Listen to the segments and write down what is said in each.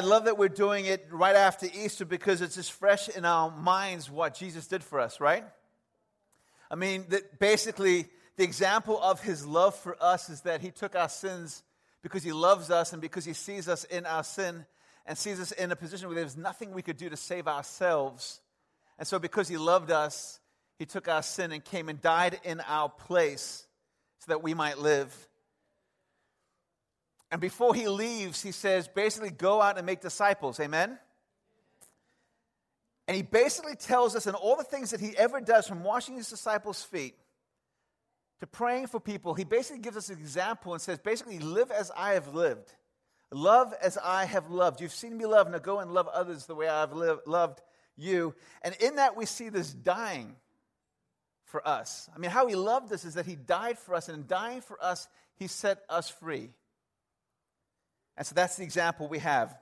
I love that we're doing it right after Easter because it's just fresh in our minds what Jesus did for us, right? I mean, that basically, the example of his love for us is that he took our sins because he loves us and because he sees us in our sin and sees us in a position where there's nothing we could do to save ourselves. And so, because he loved us, he took our sin and came and died in our place so that we might live. And before he leaves, he says, basically, go out and make disciples. Amen? And he basically tells us in all the things that he ever does, from washing his disciples' feet to praying for people, he basically gives us an example and says, basically, live as I have lived. Love as I have loved. You've seen me love, now go and love others the way I've loved you. And in that, we see this dying for us. I mean, how he loved us is that he died for us, and in dying for us, he set us free. And so that's the example we have.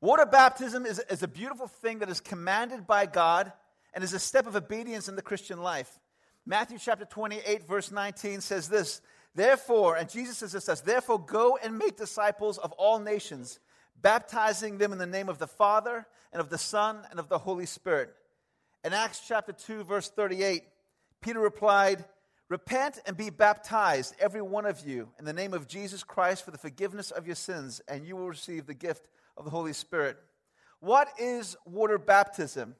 Water baptism is, is a beautiful thing that is commanded by God and is a step of obedience in the Christian life. Matthew chapter 28, verse 19 says this Therefore, and Jesus says this, therefore go and make disciples of all nations, baptizing them in the name of the Father and of the Son and of the Holy Spirit. In Acts chapter 2, verse 38, Peter replied, Repent and be baptized, every one of you, in the name of Jesus Christ for the forgiveness of your sins, and you will receive the gift of the Holy Spirit. What is water baptism?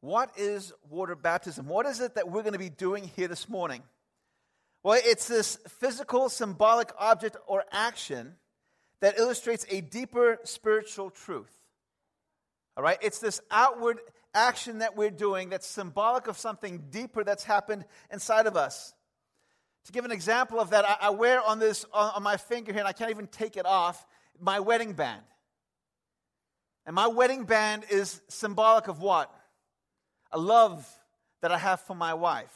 What is water baptism? What is it that we're going to be doing here this morning? Well, it's this physical, symbolic object or action that illustrates a deeper spiritual truth. All right? It's this outward action that we're doing that's symbolic of something deeper that's happened inside of us. To give an example of that, I, I wear on this on, on my finger here, and I can't even take it off, my wedding band. And my wedding band is symbolic of what? A love that I have for my wife.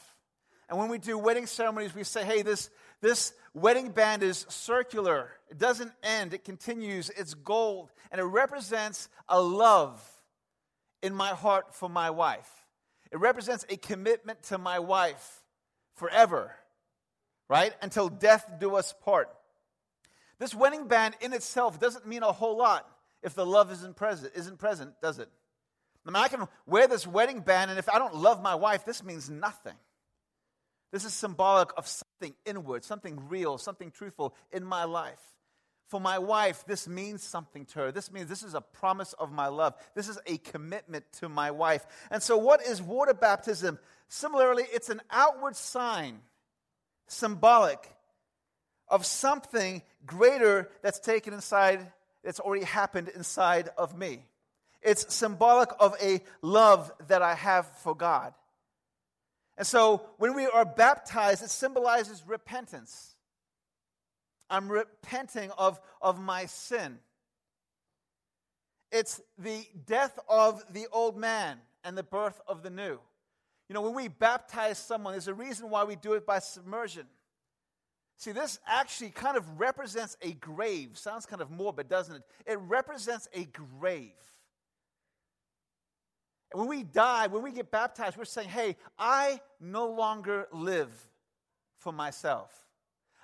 And when we do wedding ceremonies, we say, hey, this, this wedding band is circular. It doesn't end, it continues. It's gold. And it represents a love in my heart for my wife. It represents a commitment to my wife forever, right? Until death do us part. This wedding band in itself doesn't mean a whole lot if the love isn't present, isn't present, does it? I mean, I can wear this wedding band, and if I don't love my wife, this means nothing. This is symbolic of something inward, something real, something truthful in my life. For my wife, this means something to her. This means this is a promise of my love. This is a commitment to my wife. And so, what is water baptism? Similarly, it's an outward sign, symbolic of something greater that's taken inside, that's already happened inside of me. It's symbolic of a love that I have for God. And so, when we are baptized, it symbolizes repentance. I'm repenting of, of my sin. It's the death of the old man and the birth of the new. You know, when we baptize someone, there's a reason why we do it by submersion. See, this actually kind of represents a grave. Sounds kind of morbid, doesn't it? It represents a grave. When we die, when we get baptized, we're saying, hey, I no longer live for myself.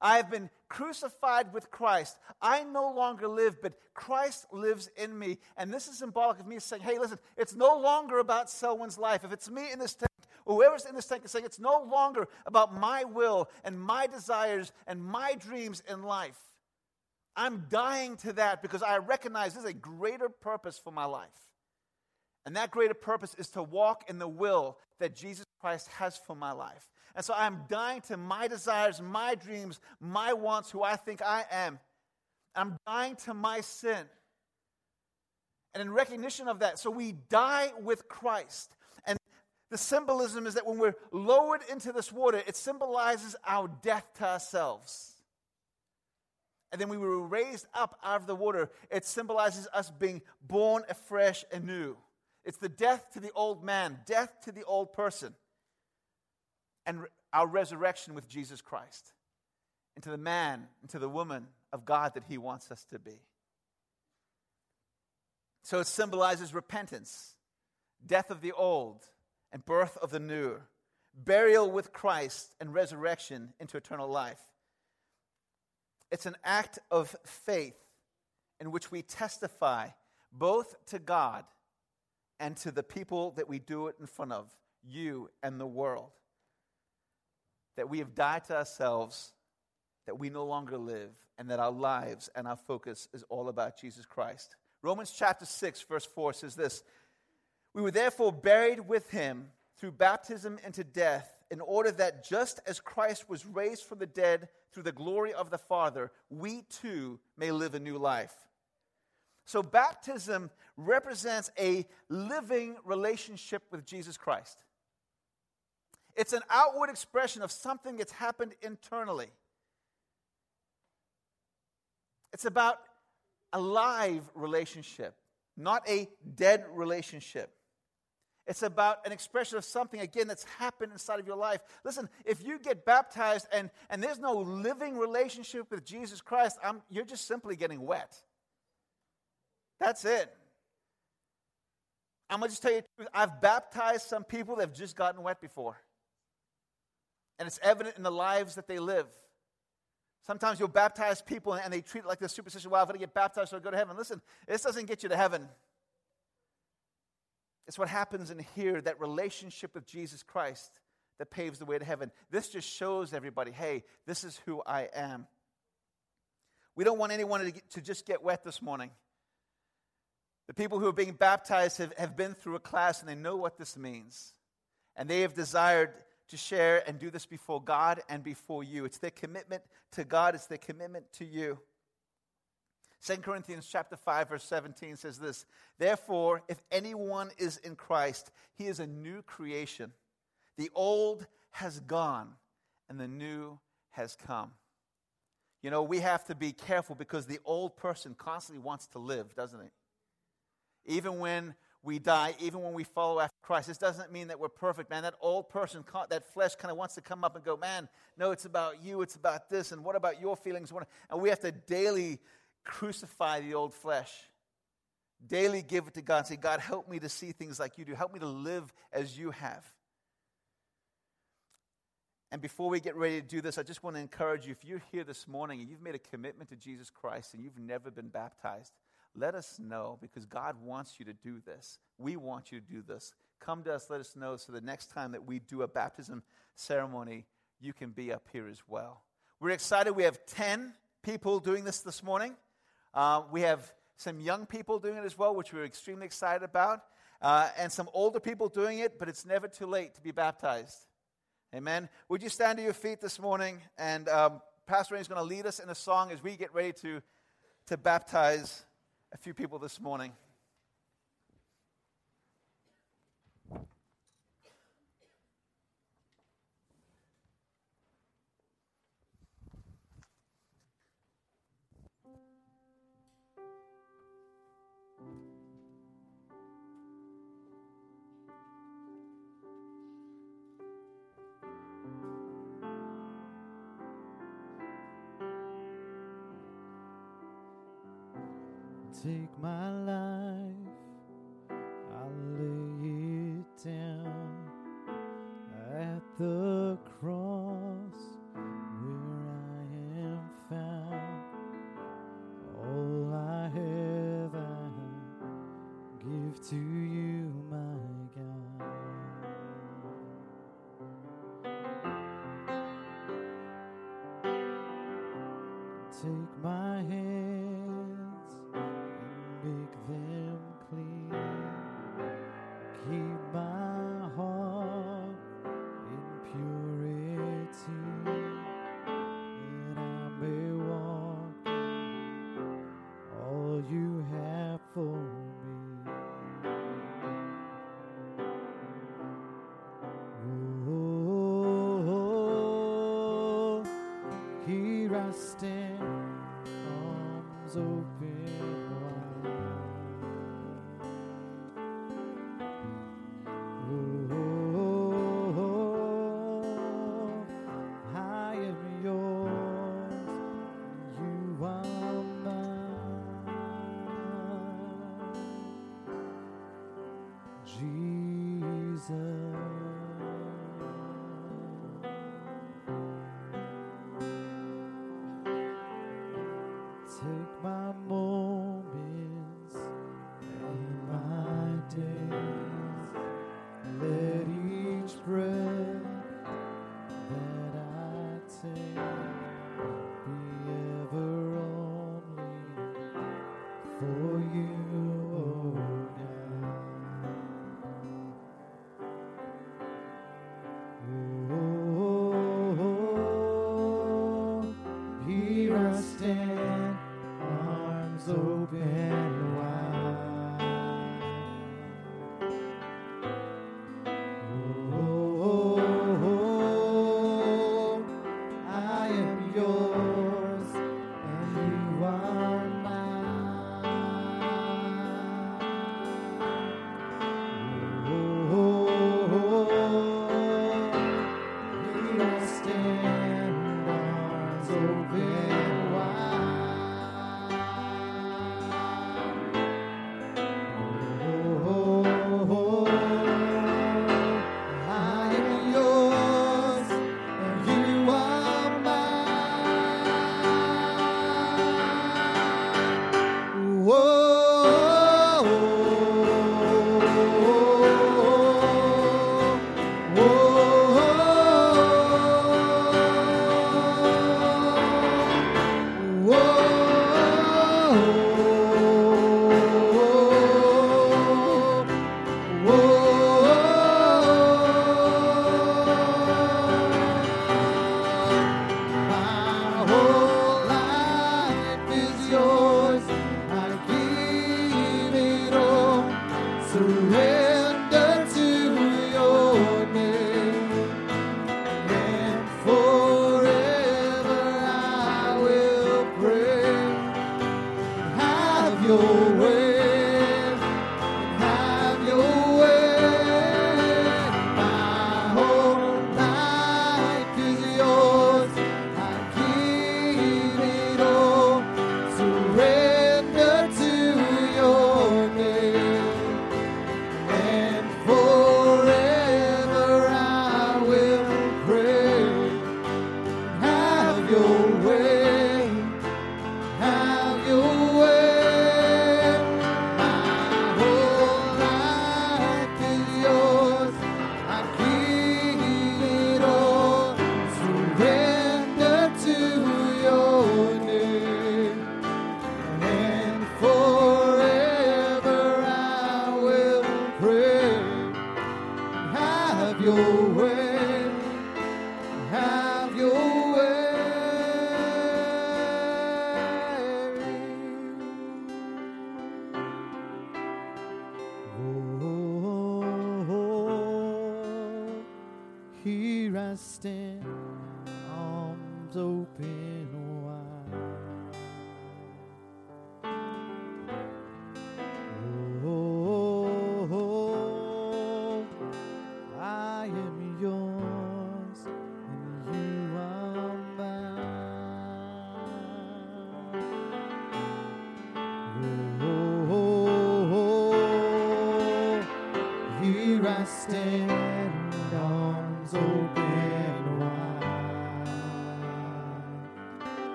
I have been crucified with Christ. I no longer live, but Christ lives in me. And this is symbolic of me saying, hey, listen, it's no longer about Selwyn's life. If it's me in this tent, whoever's in this tent is saying, it's no longer about my will and my desires and my dreams in life. I'm dying to that because I recognize there's a greater purpose for my life. And that greater purpose is to walk in the will that Jesus Christ has for my life. And so I'm dying to my desires, my dreams, my wants, who I think I am. I'm dying to my sin. And in recognition of that, so we die with Christ. And the symbolism is that when we're lowered into this water, it symbolizes our death to ourselves. And then we were raised up out of the water, it symbolizes us being born afresh and new. It's the death to the old man, death to the old person and our resurrection with Jesus Christ into the man, into the woman of God that He wants us to be. So it symbolizes repentance, death of the old, and birth of the new, burial with Christ, and resurrection into eternal life. It's an act of faith in which we testify both to God and to the people that we do it in front of, you and the world, that we have died to ourselves, that we no longer live, and that our lives and our focus is all about Jesus Christ. Romans chapter 6, verse 4 says this We were therefore buried with him through baptism into death, in order that just as Christ was raised from the dead through the glory of the Father, we too may live a new life. So, baptism represents a living relationship with Jesus Christ. It's an outward expression of something that's happened internally. It's about a live relationship, not a dead relationship. It's about an expression of something, again, that's happened inside of your life. Listen, if you get baptized and, and there's no living relationship with Jesus Christ, I'm, you're just simply getting wet. That's it. I'm going to just tell you. I've baptized some people that have just gotten wet before. And it's evident in the lives that they live. Sometimes you'll baptize people and they treat it like this superstition. Well, if I'm going to get baptized so I go to heaven. Listen, this doesn't get you to heaven. It's what happens in here, that relationship with Jesus Christ that paves the way to heaven. This just shows everybody, hey, this is who I am. We don't want anyone to, get, to just get wet this morning. The people who are being baptized have, have been through a class and they know what this means. And they have desired to share and do this before God and before you. It's their commitment to God, it's their commitment to you. 2 Corinthians chapter 5 verse 17 says this, "Therefore, if anyone is in Christ, he is a new creation. The old has gone and the new has come." You know, we have to be careful because the old person constantly wants to live, doesn't it? even when we die, even when we follow after Christ. This doesn't mean that we're perfect, man. That old person, that flesh kind of wants to come up and go, man, no, it's about you, it's about this, and what about your feelings? And we have to daily crucify the old flesh. Daily give it to God and say, God, help me to see things like you do. Help me to live as you have. And before we get ready to do this, I just want to encourage you if you're here this morning and you've made a commitment to Jesus Christ and you've never been baptized, let us know because God wants you to do this. We want you to do this. Come to us, let us know so the next time that we do a baptism ceremony, you can be up here as well. We're excited. We have 10 people doing this this morning. Uh, we have some young people doing it as well, which we're extremely excited about, uh, and some older people doing it, but it's never too late to be baptized. Amen. Would you stand to your feet this morning? And um, Pastor Ray is going to lead us in a song as we get ready to, to baptize a few people this morning. Take my life, I'll lay it down at the cross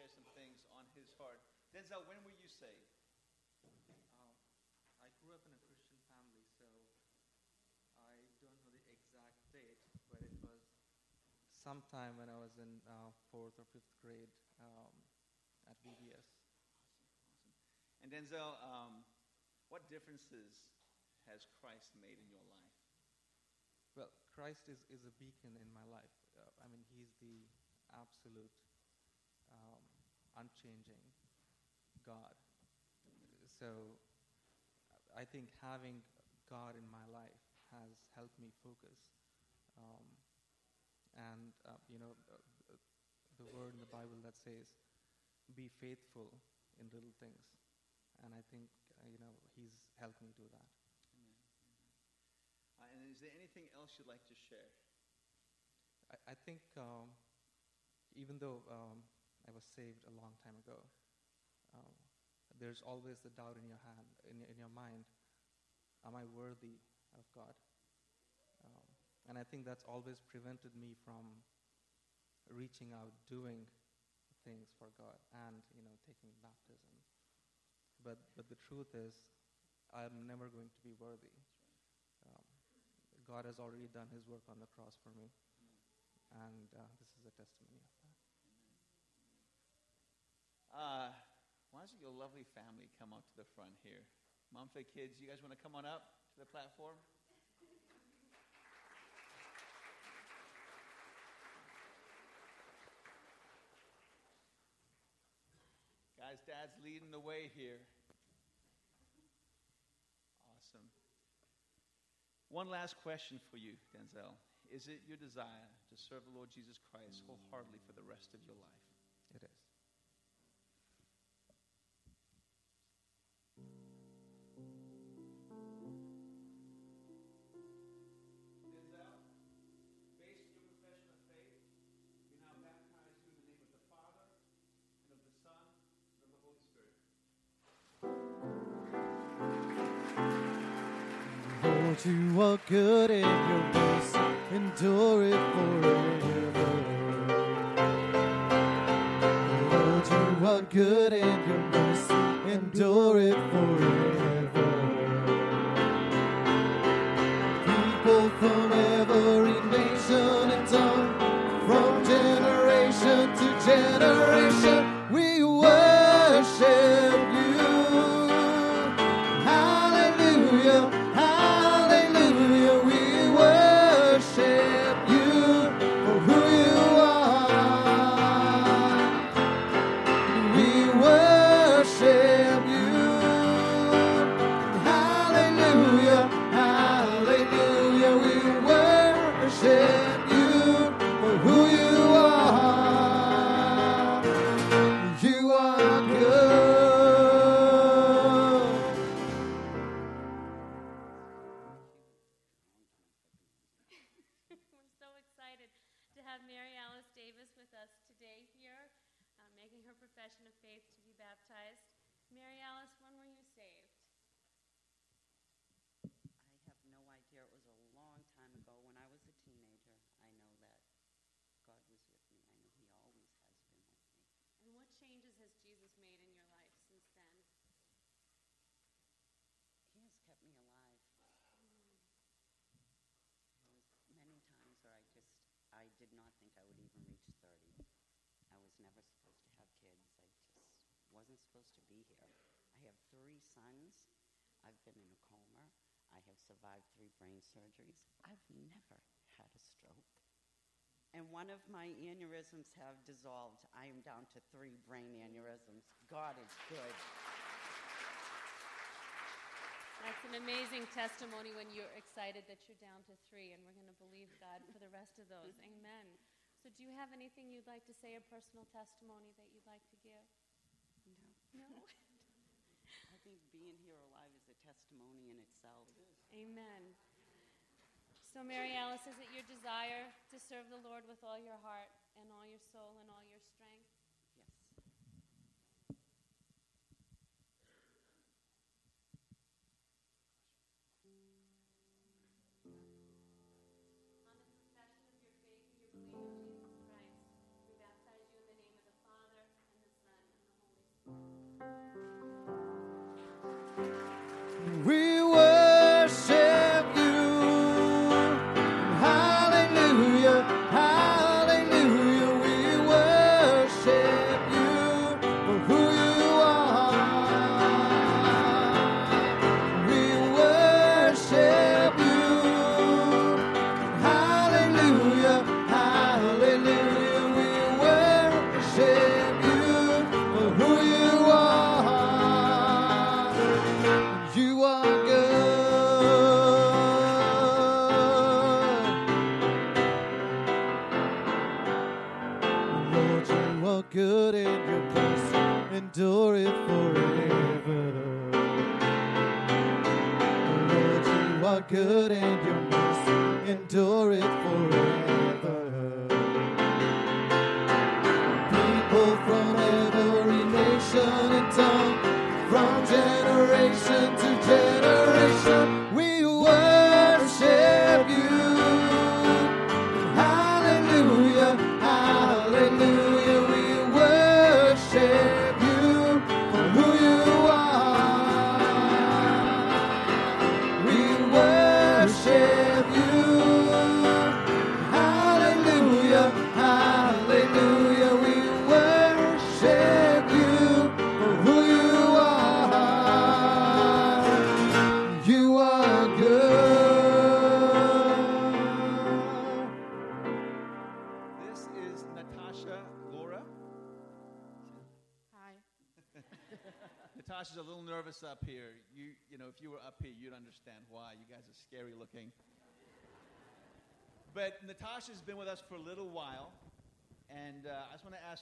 share some things on his heart. Denzel, when were you saved? Um, I grew up in a Christian family, so I don't know the exact date, but it was sometime when I was in uh, fourth or fifth grade um, at VBS. And Denzel, um, what differences has Christ made in your life? Well, Christ is, is a beacon in my life. Uh, I mean, He's the absolute, unchanging God. So I think having God in my life has helped me focus. Um, and, uh, you know, uh, the word in the Bible that says, be faithful in little things. And I think, uh, you know, He's helped me do that. Uh, and is there anything else you'd like to share? I, I think um, even though um, I was saved a long time ago, um, there's always the doubt in your hand, in, in your mind, am I worthy of God? Um, and I think that's always prevented me from reaching out, doing things for God, and you know, taking baptism. But but the truth is, I'm never going to be worthy. Um, God has already done His work on the cross for me, and uh, this is a testimony of that. Uh, why doesn't your lovely family come up to the front here? Mumford kids, you guys want to come on up to the platform? Guys, dad's leading the way here. Awesome. One last question for you, Denzel. Is it your desire to serve the Lord Jesus Christ wholeheartedly for the rest of your life? It is. Lord, you are good and your mercy endure it forever. Lord, you are good and your mercy endure it forever. Never supposed to have kids. I just wasn't supposed to be here. I have three sons. I've been in a coma. I have survived three brain surgeries. I've never had a stroke. And one of my aneurysms have dissolved. I am down to three brain aneurysms. God is good. That's an amazing testimony when you're excited that you're down to three, and we're going to believe God for the rest of those. Amen. So, do you have anything you'd like to say, a personal testimony that you'd like to give? No. No? I think being here alive is a testimony in itself. Amen. So, Mary Alice, is it your desire to serve the Lord with all your heart and all your soul and all your strength? Good and your mercy endure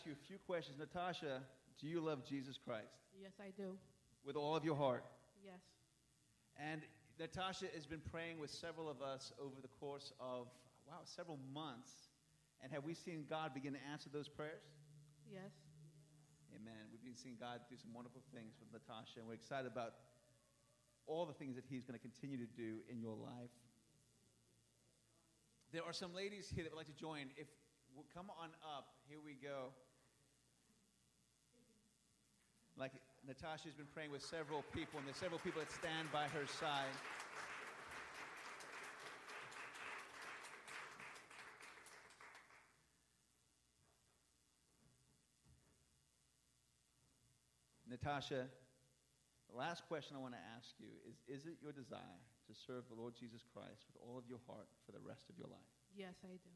you a few questions. Natasha, do you love Jesus Christ Yes, I do. with all of your heart? Yes. And Natasha has been praying with several of us over the course of, wow, several months. And have we seen God begin to answer those prayers? Yes. Amen. We've been seeing God do some wonderful things with Natasha, and we're excited about all the things that He's going to continue to do in your life. There are some ladies here that would like to join. If we'll come on up, here we go. Like Natasha's been praying with several people, and there's several people that stand by her side. Natasha, the last question I want to ask you is Is it your desire to serve the Lord Jesus Christ with all of your heart for the rest of your life? Yes, I do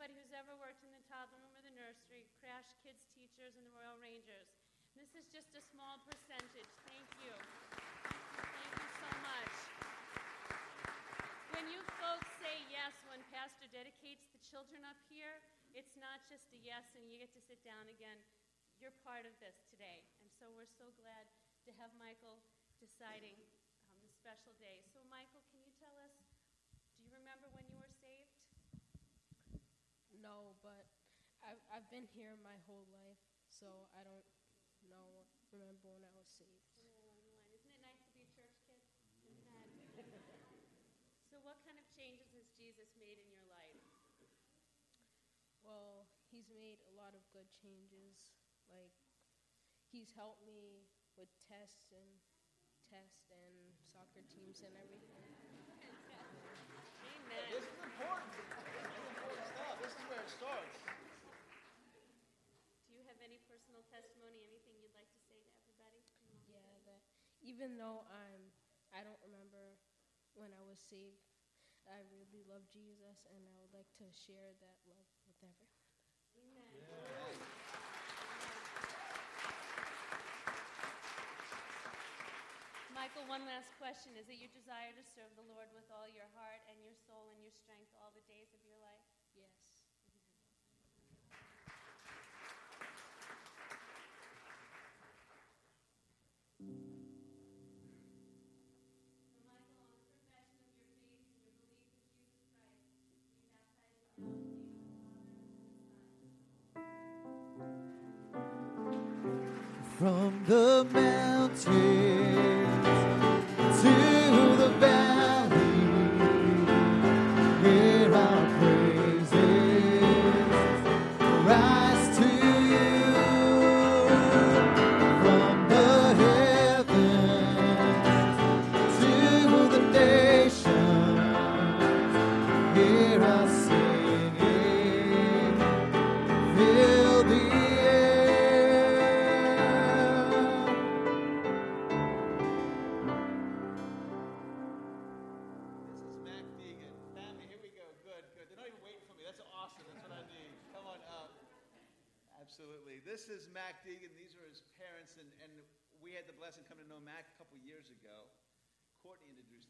Anybody who's ever worked in the toddler room or the nursery, Crash Kids teachers, and the Royal Rangers. This is just a small percentage. Thank you. Thank you so much. When you folks say yes when Pastor dedicates the children up here, it's not just a yes and you get to sit down again. You're part of this today. And so we're so glad to have Michael deciding um, this special day. So, Michael, can you tell us, do you remember when you were? No, but I've, I've been here my whole life, so I don't know, remember when I was saved. Oh, Isn't it nice to be a church kid? So, what kind of changes has Jesus made in your life? Well, he's made a lot of good changes. Like, he's helped me with tests and tests and soccer teams and everything. Amen. This is important. This is important stuff. This is where it starts. Do you have any personal testimony, anything you'd like to say to everybody? Yeah, that even though I'm, I don't remember when I was saved, I really love Jesus, and I would like to share that love with everyone. Michael, one last question. Is it your desire to serve the Lord with all your heart and your soul and your strength all the days of your life? From the mountains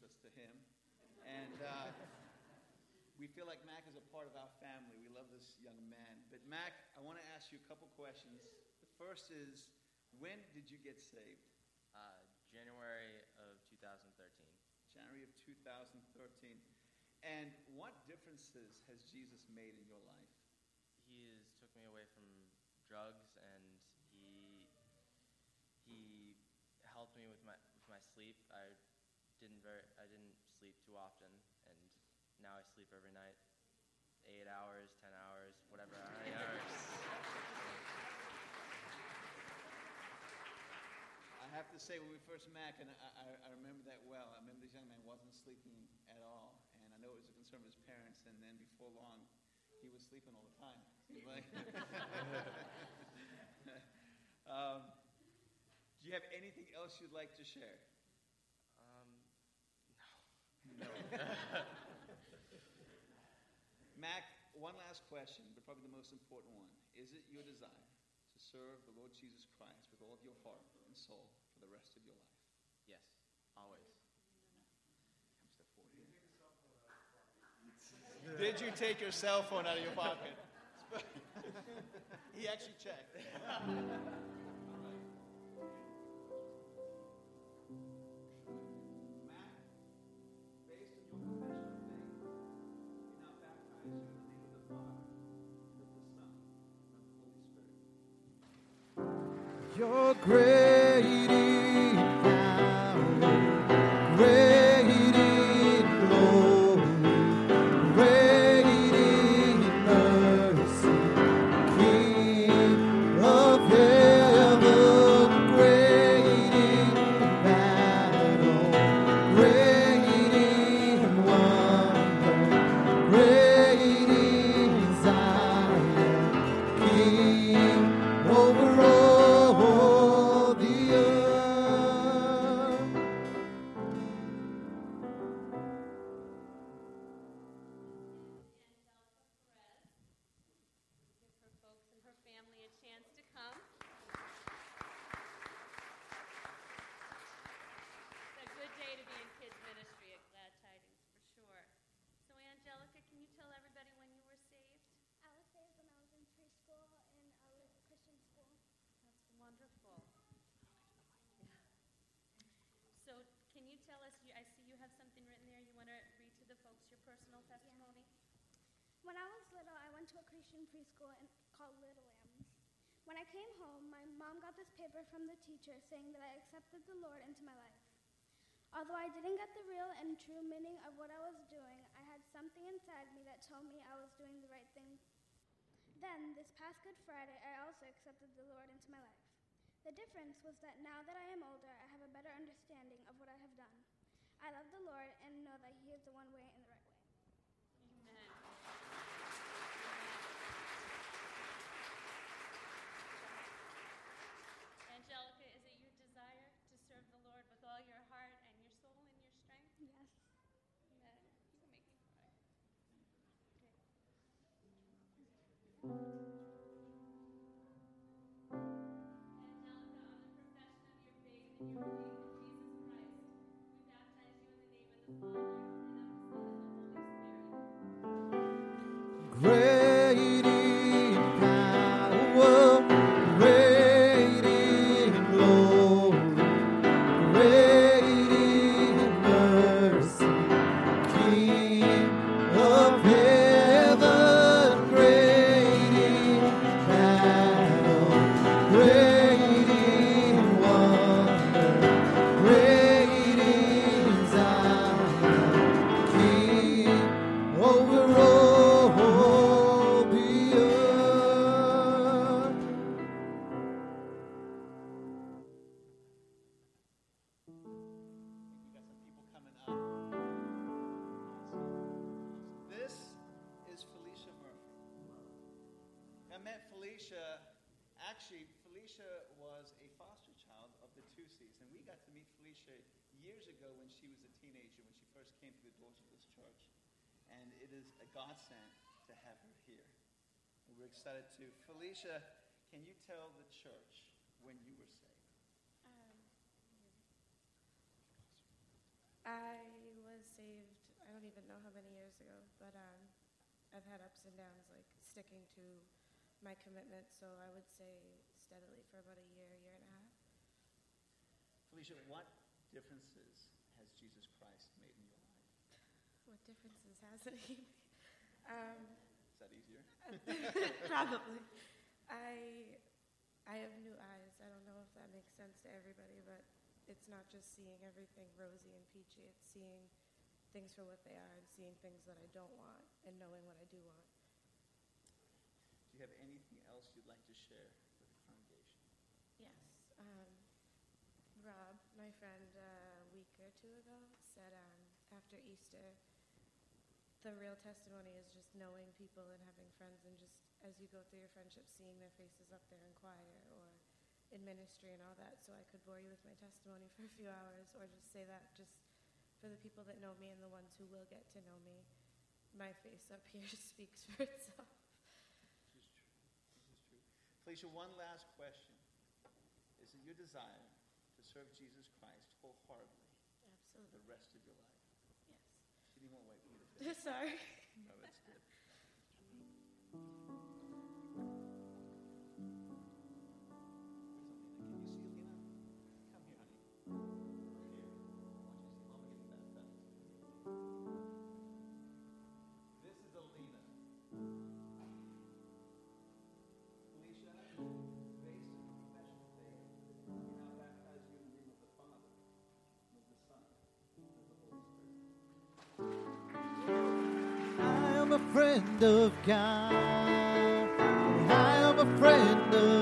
To him, and uh, we feel like Mac is a part of our family. We love this young man. But Mac, I want to ask you a couple questions. The first is, when did you get saved? Uh, January of 2013. January of 2013. And what differences has Jesus made in your life? He has took me away from drugs, and he he helped me with my with my sleep. I didn't very I didn't sleep too often, and now I sleep every night, eight hours, ten hours, whatever many hours. I have to say, when we first met, and I, I, I remember that well, I remember this young man wasn't sleeping at all. And I know it was a concern of his parents, and then before long, he was sleeping all the time. Like. um, do you have anything else you'd like to share? Mac, one last question, but probably the most important one. Is it your desire to serve the Lord Jesus Christ with all of your heart and soul for the rest of your life? yes, always. Step forward here. Did you take your cell phone out of your pocket? he actually checked. now baptize Christian preschool in, called Little Lambs. When I came home, my mom got this paper from the teacher saying that I accepted the Lord into my life. Although I didn't get the real and true meaning of what I was doing, I had something inside me that told me I was doing the right thing. Then, this past Good Friday, I also accepted the Lord into my life. The difference was that now that I am older, I have a better understanding of what I have done. I love the Lord and know that He is the one way and the Felicia. Actually, Felicia was a foster child of the Tusies, and we got to meet Felicia years ago when she was a teenager, when she first came to the doors of this church. And it is a godsend to have her here. And we're excited to. Felicia, can you tell the church when you were saved? I was saved, I don't even know how many years ago, but um, I've had ups and downs, like sticking to my commitment, so I would say steadily for about a year, year and a half. Felicia, what differences has Jesus Christ made in your life? What differences hasn't he made? Um, Is that easier? probably. I, I have new eyes. I don't know if that makes sense to everybody, but it's not just seeing everything rosy and peachy. It's seeing things for what they are and seeing things that I don't want and knowing what I do want. Have anything else you'd like to share with the congregation? Yes. Um, Rob, my friend, uh, a week or two ago, said um, after Easter, the real testimony is just knowing people and having friends, and just as you go through your friendship, seeing their faces up there in choir or in ministry and all that. So I could bore you with my testimony for a few hours, or just say that just for the people that know me and the ones who will get to know me, my face up here speaks for itself. This is true. This is true. Felicia, one last question. Is it your desire to serve Jesus Christ wholeheartedly for the rest of your life? Yes. She didn't want to wait for you to finish. Sorry. Friend of God. I am a friend of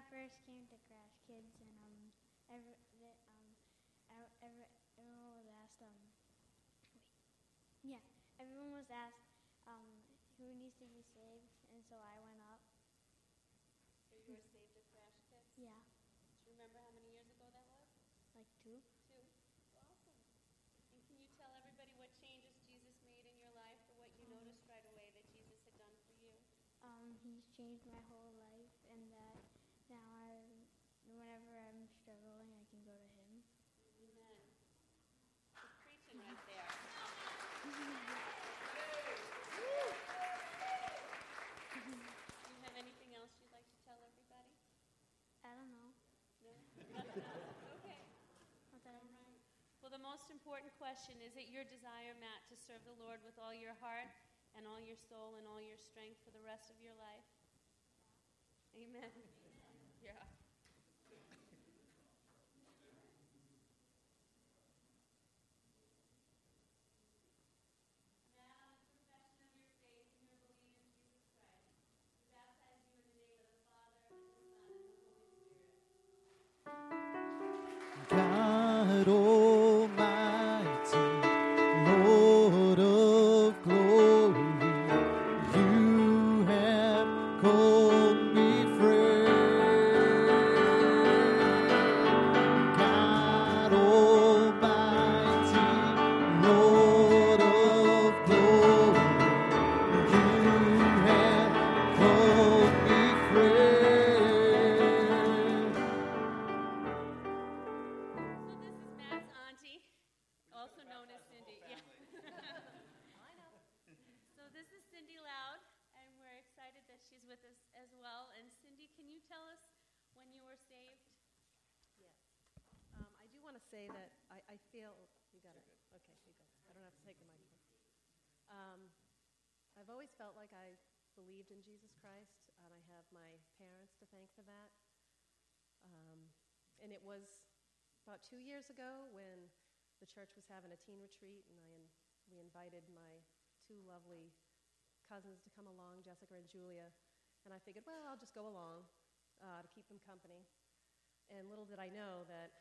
I first came to Crash Kids, and um, every, the, um, every, everyone was asked, um, wait, yeah, everyone was asked, um, who needs to be saved, and so I went up. So you were saved at Crash Kids? Yeah, Do you remember how many years ago that was? like two. Two. Awesome. And can you tell everybody what changes Jesus made in your life or what you noticed right away that Jesus had done for you? Um, he's changed my whole life, and that now I, whenever I'm struggling, I can go to him. Amen. He's preaching right there. Do you have anything else you'd like to tell everybody? I don't know. No? okay. Not that I All right. Well, the most important question is it your desire, Matt, to serve the Lord with all your heart and all your soul and all your strength for the rest of your life? Amen. Yeah. Believed in Jesus Christ, and I have my parents to thank for that. Um, and it was about two years ago when the church was having a teen retreat, and I we invited my two lovely cousins to come along, Jessica and Julia. And I figured, well, I'll just go along uh, to keep them company. And little did I know that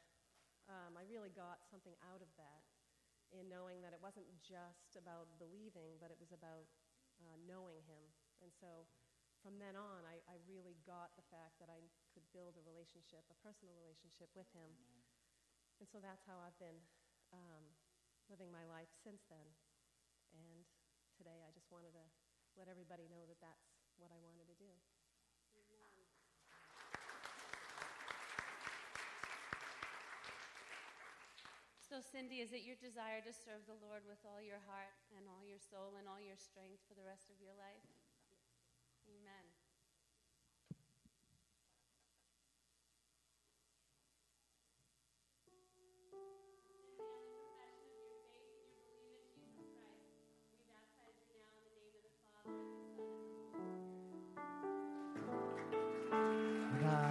um, I really got something out of that in knowing that it wasn't just about believing, but it was about uh, knowing Him. And so from then on, I, I really got the fact that I could build a relationship, a personal relationship with Him. And so that's how I've been um, living my life since then. And today I just wanted to let everybody know that that's what I wanted to do. So, Cindy, is it your desire to serve the Lord with all your heart and all your soul and all your strength for the rest of your life?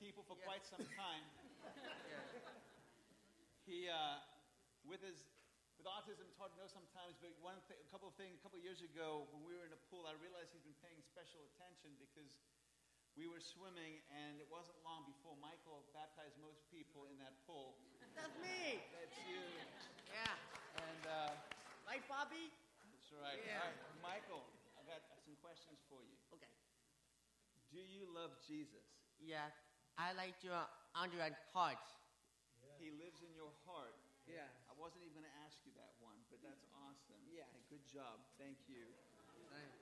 People for quite some time. He, uh, with his, with autism, it's hard to know sometimes. But one, th- a couple of things, a couple of years ago, when we were in a pool, I realized he's been paying special attention because we were swimming, and it wasn't long before Michael baptized most people in that pool. That's me. That's you. Yeah. And uh, Right, Bobby? that's right. Yeah. Right, Michael, I've got some questions for you. Okay. Do you love Jesus? Yeah. I like your Android heart. He lives in your heart. Yeah. I wasn't even going to ask you that one, but that's awesome. Yeah. Hey, good job. Thank you. Thanks.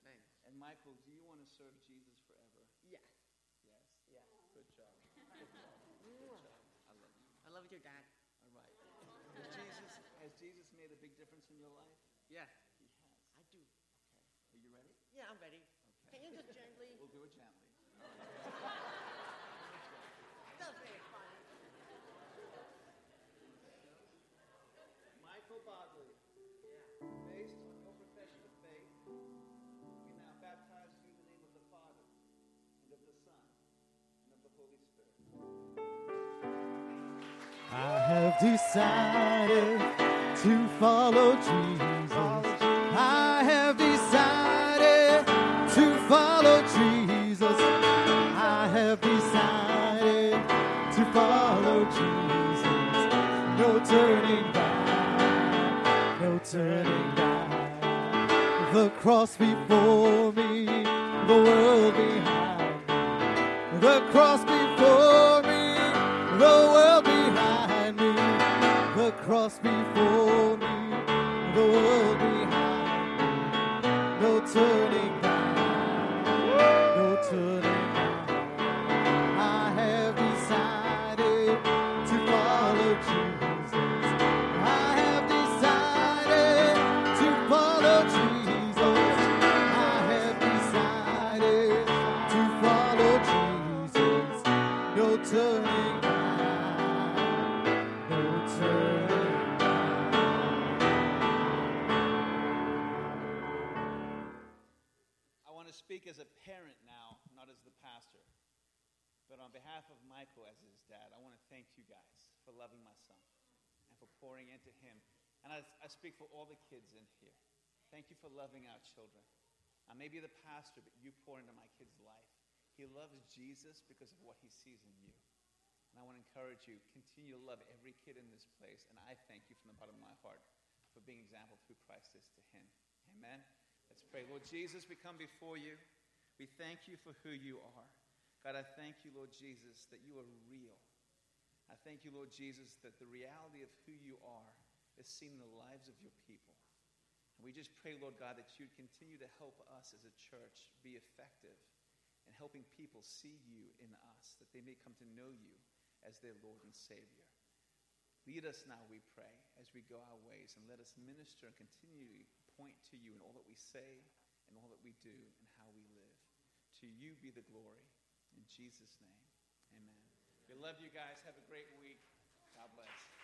Thanks. And Michael, do you want to serve Jesus forever? Yes. Yes. Yeah. Good job. Good job. Good job. I love you. I love you, Dad. All right. Has Jesus, has Jesus made a big difference in your life? Yeah. He has. I do. Okay. Are you ready? Yeah, I'm ready. Okay. Can you just gently? We'll do it gently. I have decided to follow Jesus. I have decided to follow Jesus. I have decided to follow Jesus. No turning back, no turning back. The cross before me, the world behind me. The cross before cross before me, the world behind me. No turning back, no turning back. On behalf of Michael as his dad, I want to thank you guys for loving my son and for pouring into him. And I, I speak for all the kids in here. Thank you for loving our children. I may be the pastor, but you pour into my kid's life. He loves Jesus because of what he sees in you. And I want to encourage you, continue to love every kid in this place. And I thank you from the bottom of my heart for being example who Christ is to him. Amen. Let's pray. Lord Jesus, we come before you. We thank you for who you are. God, I thank you, Lord Jesus, that you are real. I thank you, Lord Jesus, that the reality of who you are is seen in the lives of your people. And we just pray, Lord God, that you'd continue to help us as a church be effective in helping people see you in us, that they may come to know you as their Lord and Savior. Lead us now, we pray, as we go our ways, and let us minister and continually point to you in all that we say and all that we do and how we live. To you be the glory. In Jesus' name, amen. We love you guys. Have a great week. God bless.